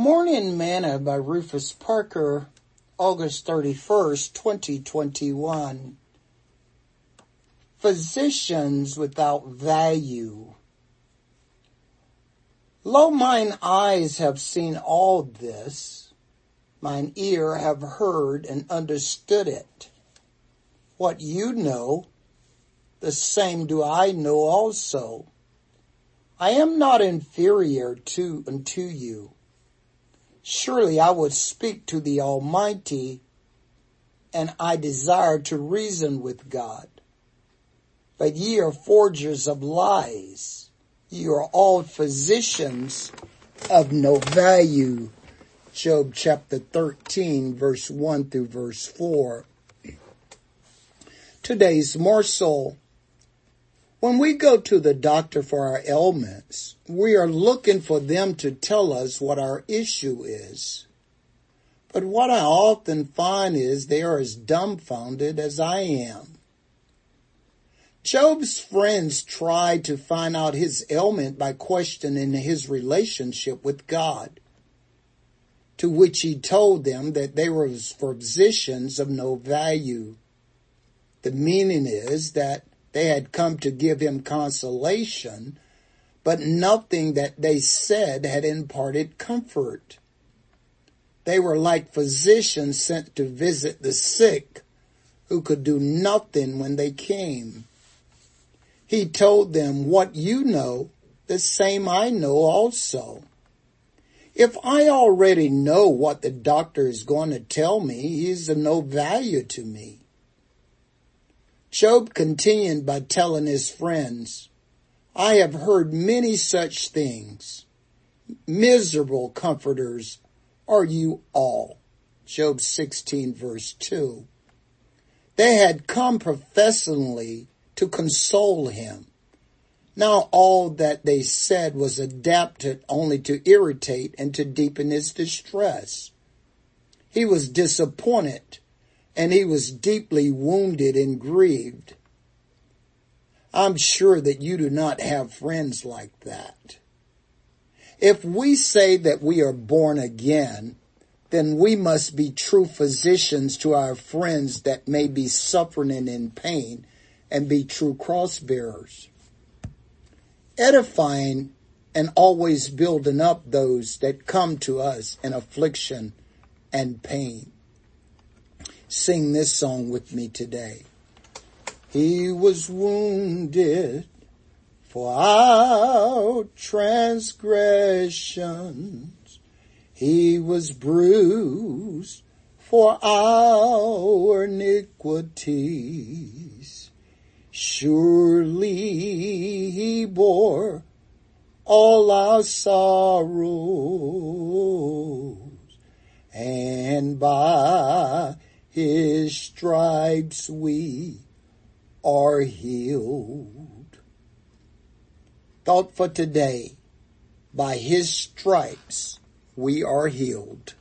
Morning Manna by Rufus Parker, August 31st, 2021. Physicians without value. Lo, mine eyes have seen all this, mine ear have heard and understood it. What you know, the same do I know also. I am not inferior to unto you. Surely I would speak to the Almighty, and I desire to reason with God. But ye are forgers of lies. Ye are all physicians of no value. Job chapter 13 verse 1 through verse 4. Today's morsel when we go to the doctor for our ailments, we are looking for them to tell us what our issue is. But what I often find is they are as dumbfounded as I am. Job's friends tried to find out his ailment by questioning his relationship with God, to which he told them that they were physicians of no value. The meaning is that they had come to give him consolation, but nothing that they said had imparted comfort. They were like physicians sent to visit the sick who could do nothing when they came. He told them, what you know, the same I know also. If I already know what the doctor is going to tell me, he's of no value to me. Job continued by telling his friends, I have heard many such things. Miserable comforters are you all. Job 16 verse 2. They had come professionally to console him. Now all that they said was adapted only to irritate and to deepen his distress. He was disappointed and he was deeply wounded and grieved. I'm sure that you do not have friends like that. If we say that we are born again, then we must be true physicians to our friends that may be suffering and in pain and be true cross bearers. Edifying and always building up those that come to us in affliction and pain sing this song with me today. He was wounded for our transgressions. He was bruised for our iniquities. Surely he bore all our sorrows and by his stripes we are healed. Thought for today, by his stripes we are healed.